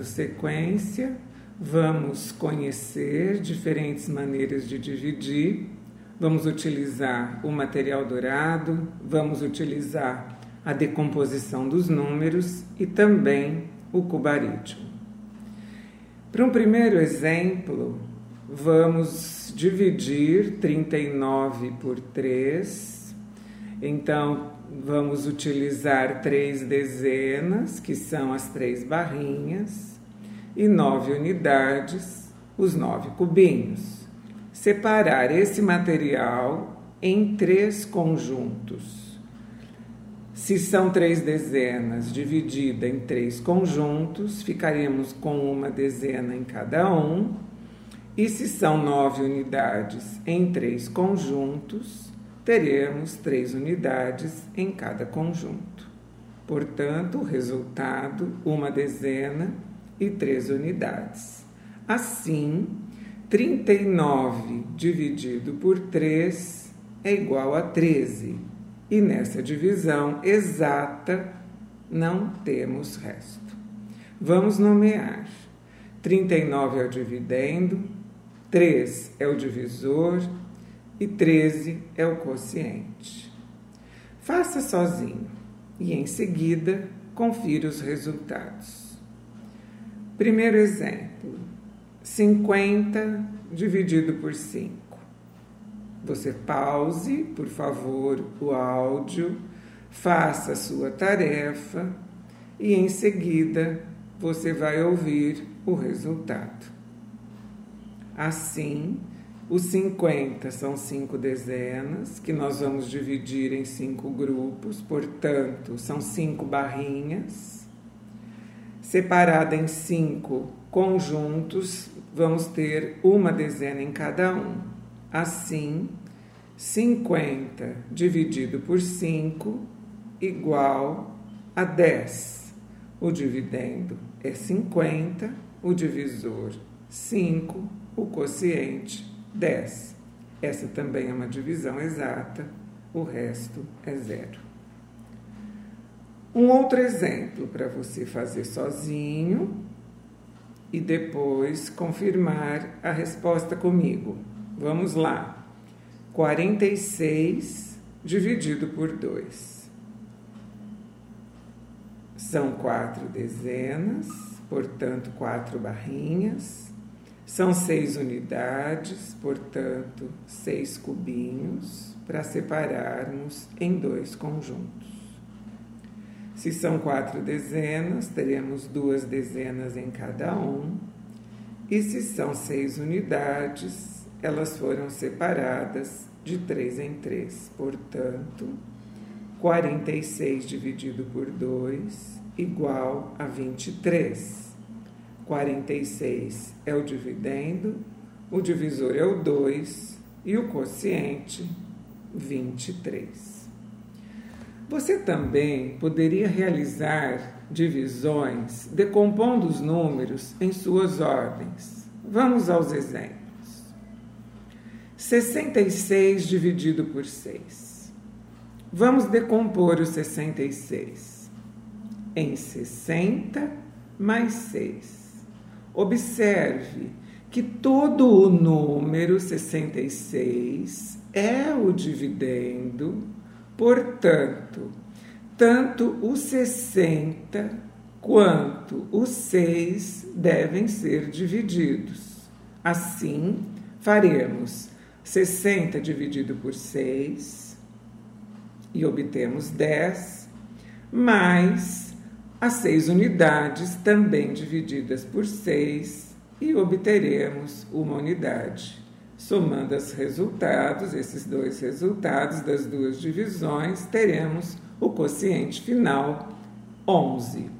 dando sequência, vamos conhecer diferentes maneiras de dividir. Vamos utilizar o material dourado, vamos utilizar a decomposição dos números e também o cubaritmo. Para um primeiro exemplo, vamos dividir 39 por 3. Então, vamos utilizar três dezenas, que são as três barrinhas, e nove unidades, os nove cubinhos. Separar esse material em três conjuntos. Se são três dezenas dividida em três conjuntos, ficaremos com uma dezena em cada um. E se são nove unidades em três conjuntos, teremos três unidades em cada conjunto. Portanto, o resultado, uma dezena e três unidades. Assim, 39 dividido por 3 é igual a 13. E nessa divisão exata não temos resto. Vamos nomear. 39 é o dividendo, 3 é o divisor e 13 é o quociente. Faça sozinho e em seguida confira os resultados. Primeiro exemplo: 50 dividido por 5. Você pause, por favor, o áudio, faça a sua tarefa e em seguida você vai ouvir o resultado. Assim, os 50 são cinco dezenas, que nós vamos dividir em cinco grupos, portanto, são cinco barrinhas. Separada em cinco conjuntos, vamos ter uma dezena em cada um. Assim, 50 dividido por 5 igual a 10. O dividendo é 50, o divisor 5, o quociente 10. Essa também é uma divisão exata, o resto é zero. Um outro exemplo para você fazer sozinho e depois confirmar a resposta comigo. Vamos lá. 46 dividido por 2. São quatro dezenas, portanto, quatro barrinhas. São seis unidades, portanto, seis cubinhos para separarmos em dois conjuntos. Se são quatro dezenas, teremos duas dezenas em cada um. E se são seis unidades, elas foram separadas de três em três. Portanto, 46 dividido por 2 igual a 23. 46 é o dividendo, o divisor é o 2 e o quociente 23. Você também poderia realizar divisões decompondo os números em suas ordens. Vamos aos exemplos. 66 dividido por 6. Vamos decompor o 66 em 60 mais 6. Observe que todo o número 66 é o dividendo, portanto, tanto o 60 quanto o 6 devem ser divididos. Assim, faremos 60 dividido por 6 e obtemos 10, mais as seis unidades também divididas por seis e obteremos uma unidade. Somando os resultados, esses dois resultados das duas divisões, teremos o quociente final 11.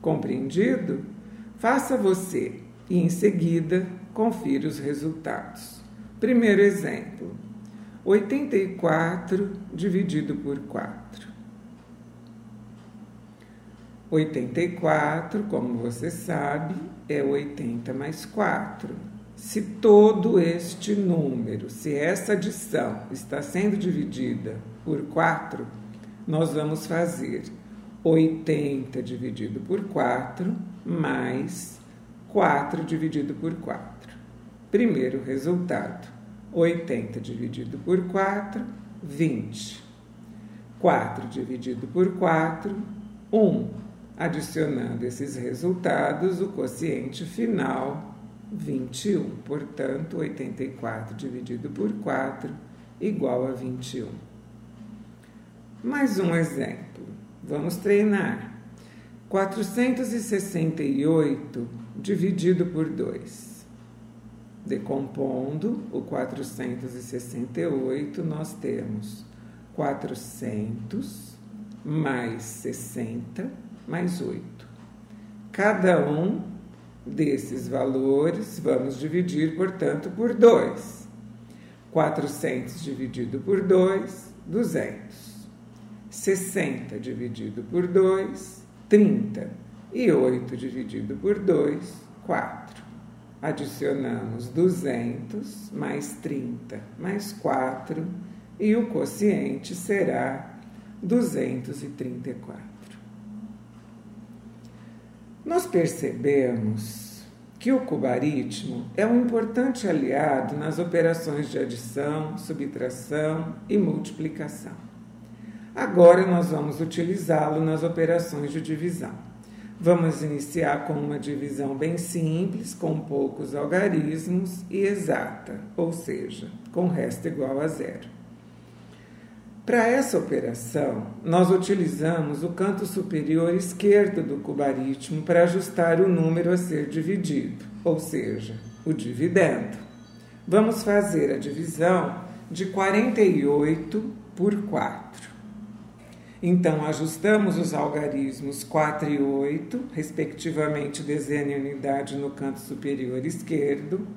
Compreendido? Faça você e em seguida confira os resultados. Primeiro exemplo: 84 dividido por 4. 84, como você sabe, é 80 mais 4. Se todo este número, se essa adição está sendo dividida por 4, nós vamos fazer 80 dividido por 4 mais 4 dividido por 4. Primeiro resultado: 80 dividido por 4, 20. 4 dividido por 4, 1. Adicionando esses resultados, o quociente final 21. Portanto, 84 dividido por 4 igual a 21. Mais um exemplo. Vamos treinar. 468 dividido por 2. Decompondo o 468, nós temos 400 mais 60 mais 8. Cada um desses valores vamos dividir, portanto, por 2. 400 dividido por 2, 200. 60 dividido por 2, 30. E 8 dividido por 2, 4. Adicionamos 200 mais 30 mais 4 e o quociente será 234. Nós percebemos que o cubaritmo é um importante aliado nas operações de adição, subtração e multiplicação. Agora nós vamos utilizá-lo nas operações de divisão. Vamos iniciar com uma divisão bem simples, com poucos algarismos e exata, ou seja, com resto igual a zero. Para essa operação, nós utilizamos o canto superior esquerdo do cubaritmo para ajustar o número a ser dividido, ou seja, o dividendo. Vamos fazer a divisão de 48 por 4. Então, ajustamos os algarismos 4 e 8, respectivamente dezena e unidade no canto superior esquerdo.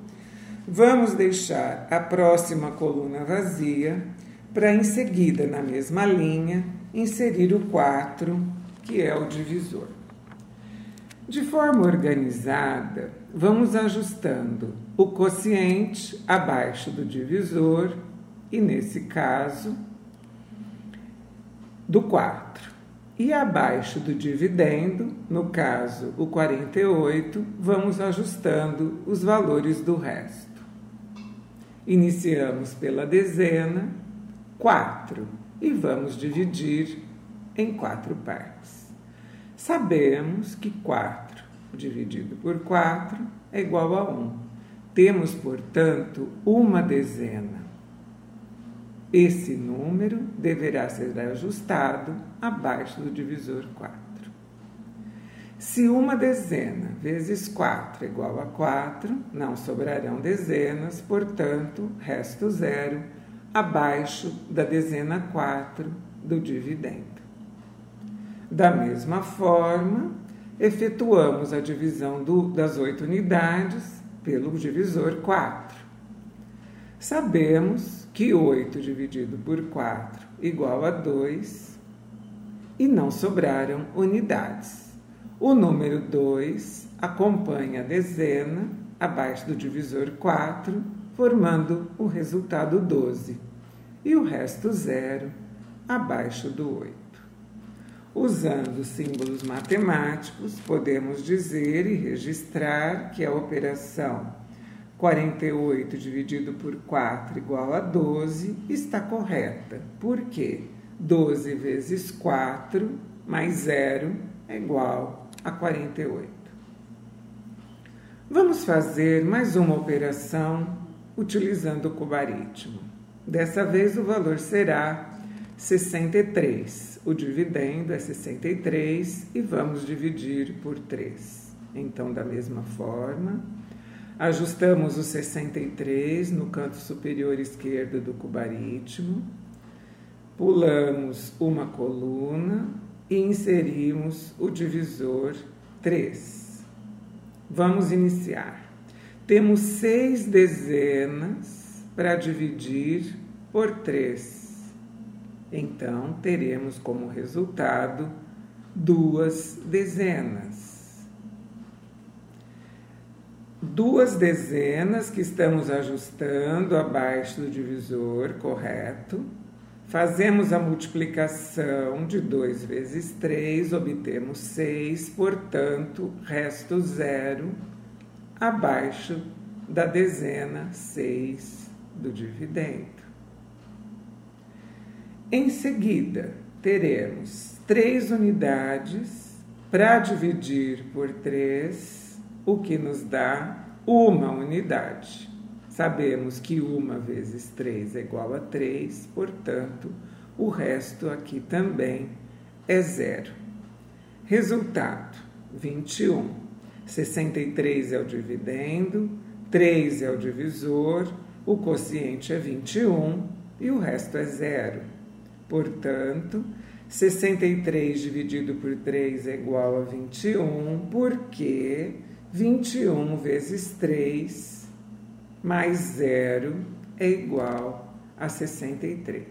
Vamos deixar a próxima coluna vazia para em seguida, na mesma linha, inserir o 4, que é o divisor. De forma organizada, vamos ajustando o quociente abaixo do divisor e, nesse caso, do 4. E abaixo do dividendo, no caso o 48, vamos ajustando os valores do resto. Iniciamos pela dezena 4 e vamos dividir em quatro partes. Sabemos que 4 dividido por 4 é igual a 1. Temos, portanto, uma dezena. Esse número deverá ser ajustado abaixo do divisor 4. Se uma dezena vezes 4 é igual a 4, não sobrarão dezenas, portanto, resto zero abaixo da dezena 4 do dividendo. Da mesma forma, efetuamos a divisão do, das oito unidades pelo divisor 4. Sabemos que 8 dividido por 4 igual a 2 e não sobraram unidades. O número 2 acompanha a dezena abaixo do divisor 4, formando o resultado 12 e o resto zero abaixo do 8. Usando símbolos matemáticos, podemos dizer e registrar que a operação 48 dividido por 4 igual a 12 está correta. Por quê? 12 vezes 4 mais 0 é igual a 48. Vamos fazer mais uma operação utilizando o cubaritmo. Dessa vez o valor será 63. O dividendo é 63 e vamos dividir por 3. Então, da mesma forma, ajustamos o 63 no canto superior esquerdo do cubaritmo, pulamos uma coluna e inserimos o divisor 3. Vamos iniciar. Temos seis dezenas para dividir por 3. Então, teremos como resultado duas dezenas. Duas dezenas que estamos ajustando abaixo do divisor, correto? Fazemos a multiplicação de 2 vezes 3, obtemos 6, portanto, resto zero abaixo da dezena 6 do dividendo. Em seguida, teremos 3 unidades para dividir por 3, o que nos dá uma unidade. Sabemos que 1 vezes 3 é igual a 3, portanto, o resto aqui também é zero. Resultado: 21. 63 é o dividendo, 3 é o divisor, o quociente é 21 e o resto é zero. Portanto, 63 dividido por 3 é igual a 21, porque 21 vezes 3 mais zero é igual a 63.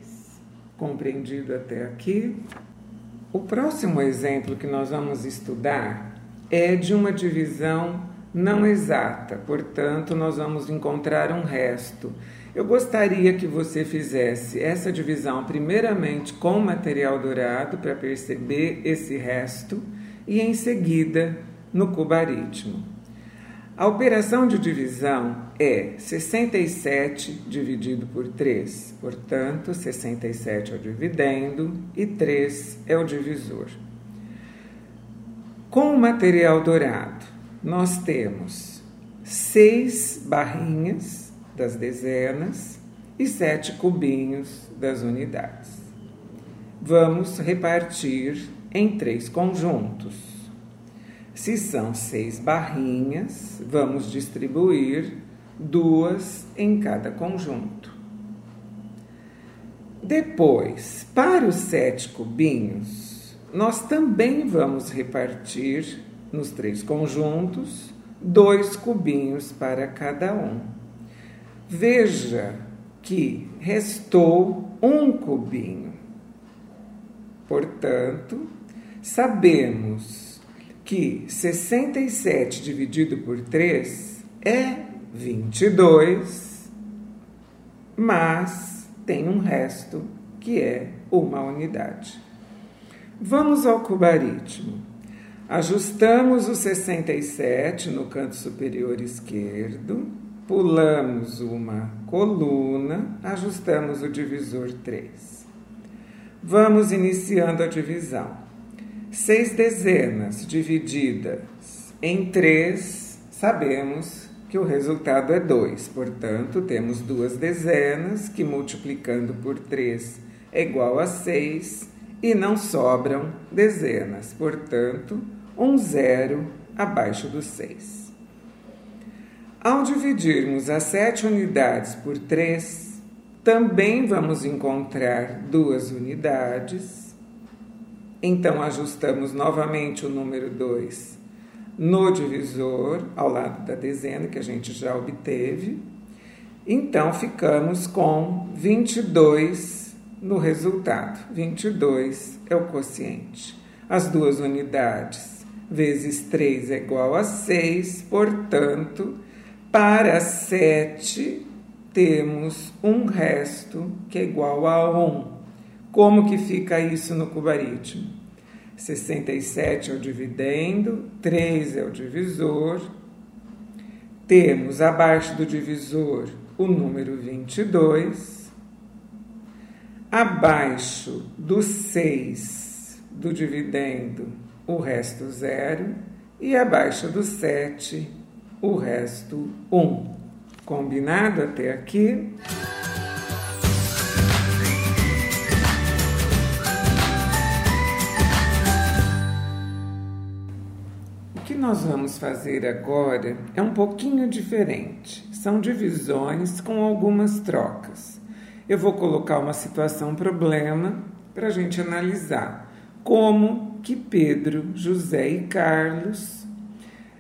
Compreendido até aqui? O próximo exemplo que nós vamos estudar é de uma divisão não exata, portanto, nós vamos encontrar um resto. Eu gostaria que você fizesse essa divisão primeiramente com material dourado para perceber esse resto e em seguida no cubaritmo. A operação de divisão é 67 dividido por 3, portanto, 67 é o dividendo e 3 é o divisor. Com o material dourado, nós temos 6 barrinhas das dezenas e 7 cubinhos das unidades. Vamos repartir em três conjuntos. Se são seis barrinhas, vamos distribuir duas em cada conjunto. Depois, para os sete cubinhos, nós também vamos repartir nos três conjuntos dois cubinhos para cada um. Veja que restou um cubinho. Portanto, sabemos que 67 dividido por 3 é 22, mas tem um resto que é uma unidade. Vamos ao cubaritmo. Ajustamos o 67 no canto superior esquerdo, pulamos uma coluna, ajustamos o divisor 3. Vamos iniciando a divisão. Seis dezenas divididas em três, sabemos que o resultado é dois. Portanto, temos duas dezenas que multiplicando por três é igual a seis e não sobram dezenas. Portanto, um zero abaixo do seis. Ao dividirmos as sete unidades por três, também vamos encontrar duas unidades então, ajustamos novamente o número 2 no divisor, ao lado da dezena, que a gente já obteve. Então, ficamos com 22 no resultado. 22 é o quociente. As duas unidades vezes 3 é igual a 6, portanto, para 7 temos um resto que é igual a 1. Como que fica isso no cubaritmo? 67 é o dividendo, 3 é o divisor. Temos abaixo do divisor o número 22. Abaixo do 6 do dividendo, o resto zero. E abaixo do 7, o resto 1. Combinado até aqui? nós vamos fazer agora é um pouquinho diferente. São divisões com algumas trocas. Eu vou colocar uma situação problema para a gente analisar como que Pedro, José e Carlos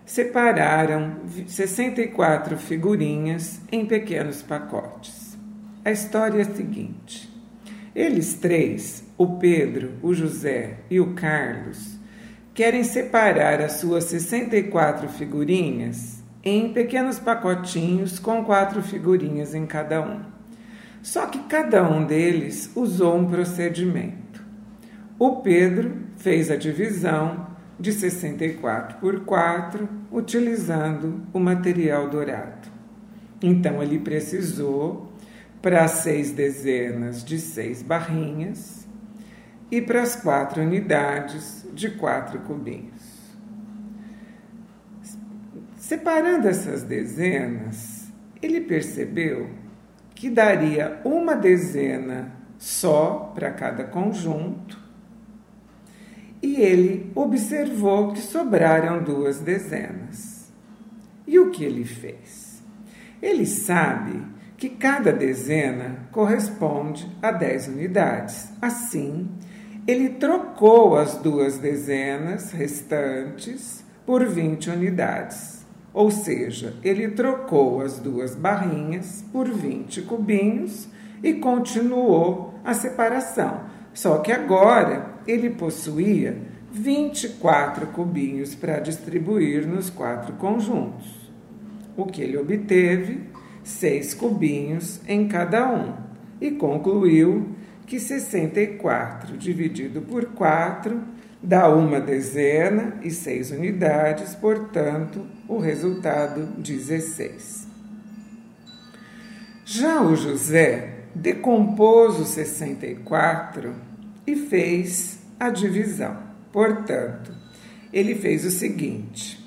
separaram 64 figurinhas em pequenos pacotes. A história é a seguinte: eles três, o Pedro, o José e o Carlos, querem separar as suas 64 figurinhas em pequenos pacotinhos com quatro figurinhas em cada um. Só que cada um deles usou um procedimento. O Pedro fez a divisão de 64 por 4 utilizando o material dourado. Então ele precisou para seis dezenas de seis barrinhas e para as quatro unidades de quatro cubinhos. Separando essas dezenas, ele percebeu que daria uma dezena só para cada conjunto e ele observou que sobraram duas dezenas. E o que ele fez? Ele sabe que cada dezena corresponde a 10 unidades. Assim, ele trocou as duas dezenas restantes por 20 unidades. Ou seja, ele trocou as duas barrinhas por 20 cubinhos e continuou a separação. Só que agora ele possuía 24 cubinhos para distribuir nos quatro conjuntos. O que ele obteve? Seis cubinhos em cada um. E concluiu que 64 dividido por 4 dá uma dezena e seis unidades, portanto, o resultado 16. Já o José decompôs o 64 e fez a divisão. Portanto, ele fez o seguinte: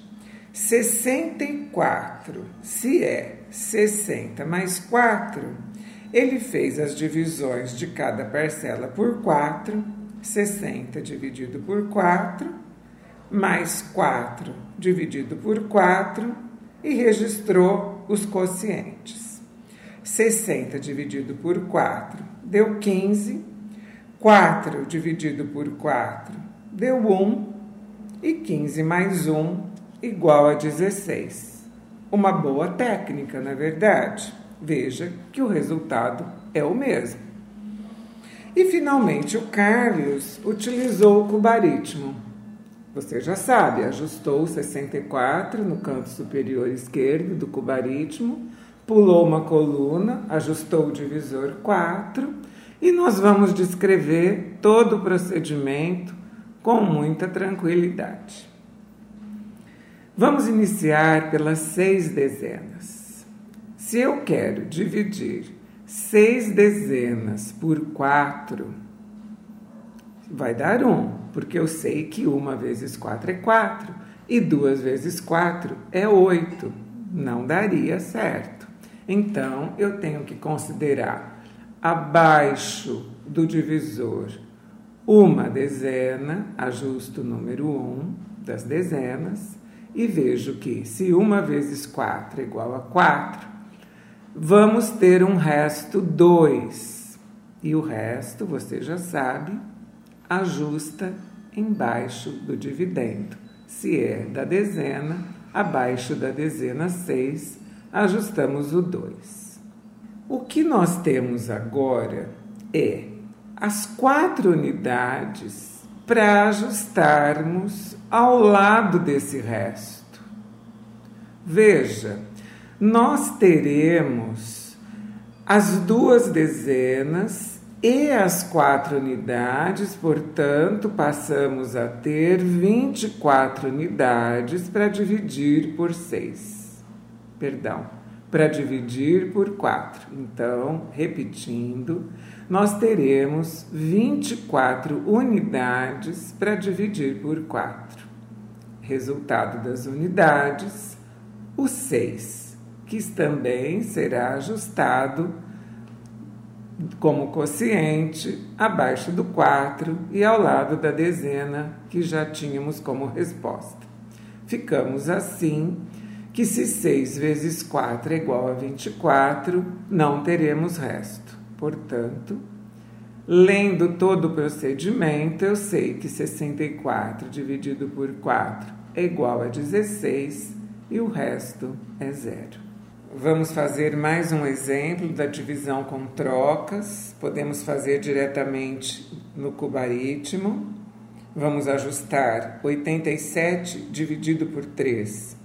64, se é 60 mais 4, ele fez as divisões de cada parcela por 4, 60 dividido por 4, mais 4 dividido por 4 e registrou os quocientes. 60 dividido por 4 deu 15 4 dividido por 4 deu 1 e 15 mais 1 igual a 16. Uma boa técnica, é verdade? Veja que o resultado é o mesmo. E finalmente o Carlos utilizou o cubaritmo. Você já sabe, ajustou 64 no canto superior esquerdo do cubaritmo, pulou uma coluna, ajustou o divisor 4 e nós vamos descrever todo o procedimento com muita tranquilidade. Vamos iniciar pelas seis dezenas. Se eu quero dividir seis dezenas por quatro, vai dar um, porque eu sei que uma vezes quatro é quatro e duas vezes quatro é oito. Não daria certo. Então eu tenho que considerar abaixo do divisor uma dezena, ajusto o número 1 um das dezenas e vejo que se uma vezes 4 é igual a 4, vamos ter um resto 2. E o resto, você já sabe, ajusta embaixo do dividendo. Se é da dezena, abaixo da dezena 6, ajustamos o 2. O que nós temos agora é as quatro unidades para ajustarmos ao lado desse resto. Veja, nós teremos as duas dezenas e as quatro unidades, portanto, passamos a ter 24 unidades para dividir por 6. Perdão, para dividir por 4. Então, repetindo, nós teremos 24 unidades para dividir por 4. Resultado das unidades, o 6, que também será ajustado como quociente abaixo do 4 e ao lado da dezena que já tínhamos como resposta. Ficamos assim que se 6 vezes 4 é igual a 24, não teremos resto. Portanto, lendo todo o procedimento, eu sei que 64 dividido por 4 é igual a 16 e o resto é zero. Vamos fazer mais um exemplo da divisão com trocas. Podemos fazer diretamente no cubaritmo. Vamos ajustar 87 dividido por 3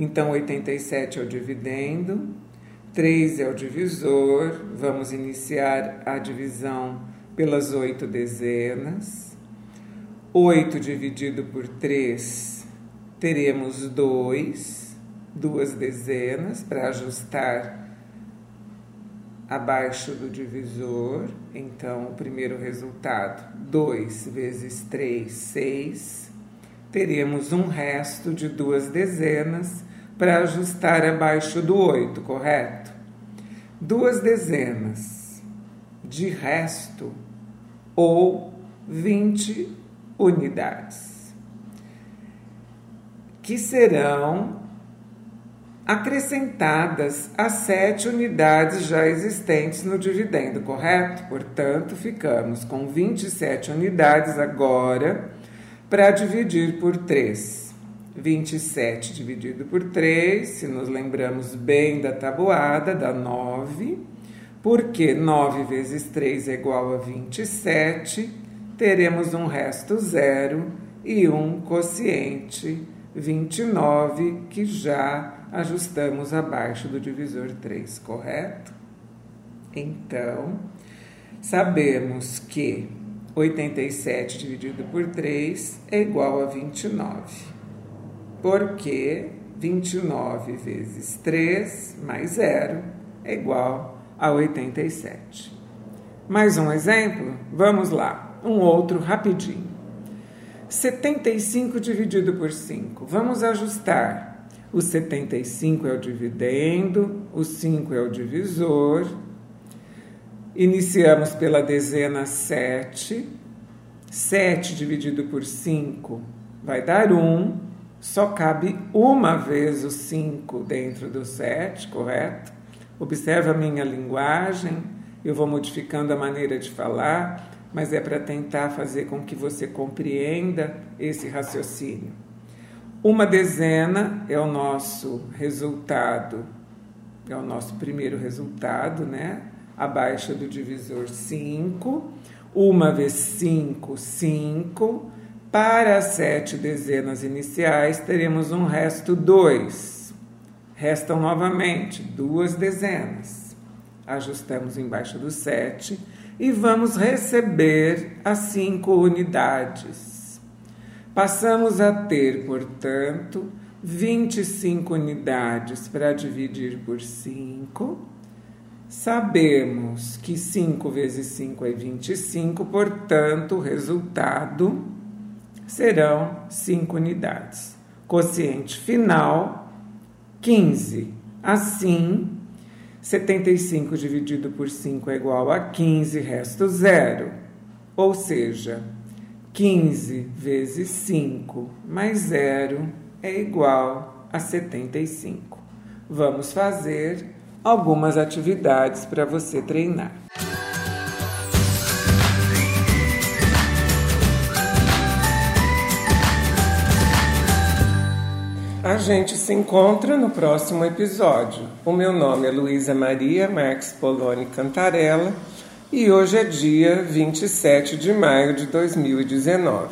então, 87 é o dividendo, 3 é o divisor, vamos iniciar a divisão pelas oito dezenas. 8 dividido por 3, teremos 2, duas dezenas para ajustar abaixo do divisor. Então, o primeiro resultado, 2 vezes 3, 6. Teremos um resto de duas dezenas para ajustar abaixo do 8, correto? Duas dezenas de resto ou 20 unidades, que serão acrescentadas às sete unidades já existentes no dividendo, correto? Portanto, ficamos com 27 unidades agora para dividir por 3. 27 dividido por 3, se nos lembramos bem da tabuada, dá 9, porque 9 vezes 3 é igual a 27, teremos um resto zero e um quociente 29, que já ajustamos abaixo do divisor 3, correto? Então, sabemos que 87 dividido por 3 é igual a 29 porque 29 vezes 3 mais 0 é igual a 87. Mais um exemplo? Vamos lá, um outro rapidinho. 75 dividido por 5. Vamos ajustar. O 75 é o dividendo, o 5 é o divisor. Iniciamos pela dezena 7. 7 dividido por 5 vai dar 1 só cabe uma vez o 5 dentro do 7, correto? Observa a minha linguagem, eu vou modificando a maneira de falar, mas é para tentar fazer com que você compreenda esse raciocínio. Uma dezena é o nosso resultado, é o nosso primeiro resultado, né? Abaixo do divisor 5. Uma vez 5, 5. Para as sete dezenas iniciais, teremos um resto 2. Restam novamente duas dezenas. Ajustamos embaixo do 7 e vamos receber as cinco unidades. Passamos a ter, portanto, 25 unidades para dividir por 5. Sabemos que 5 vezes 5 é 25, portanto, o resultado serão 5 unidades. Quociente final, 15. Assim, 75 dividido por 5 é igual a 15, resto zero. Ou seja, 15 vezes 5 mais zero é igual a 75. Vamos fazer algumas atividades para você treinar. A gente se encontra no próximo episódio. O meu nome é Luísa Maria Marques Poloni Cantarella e hoje é dia 27 de maio de 2019.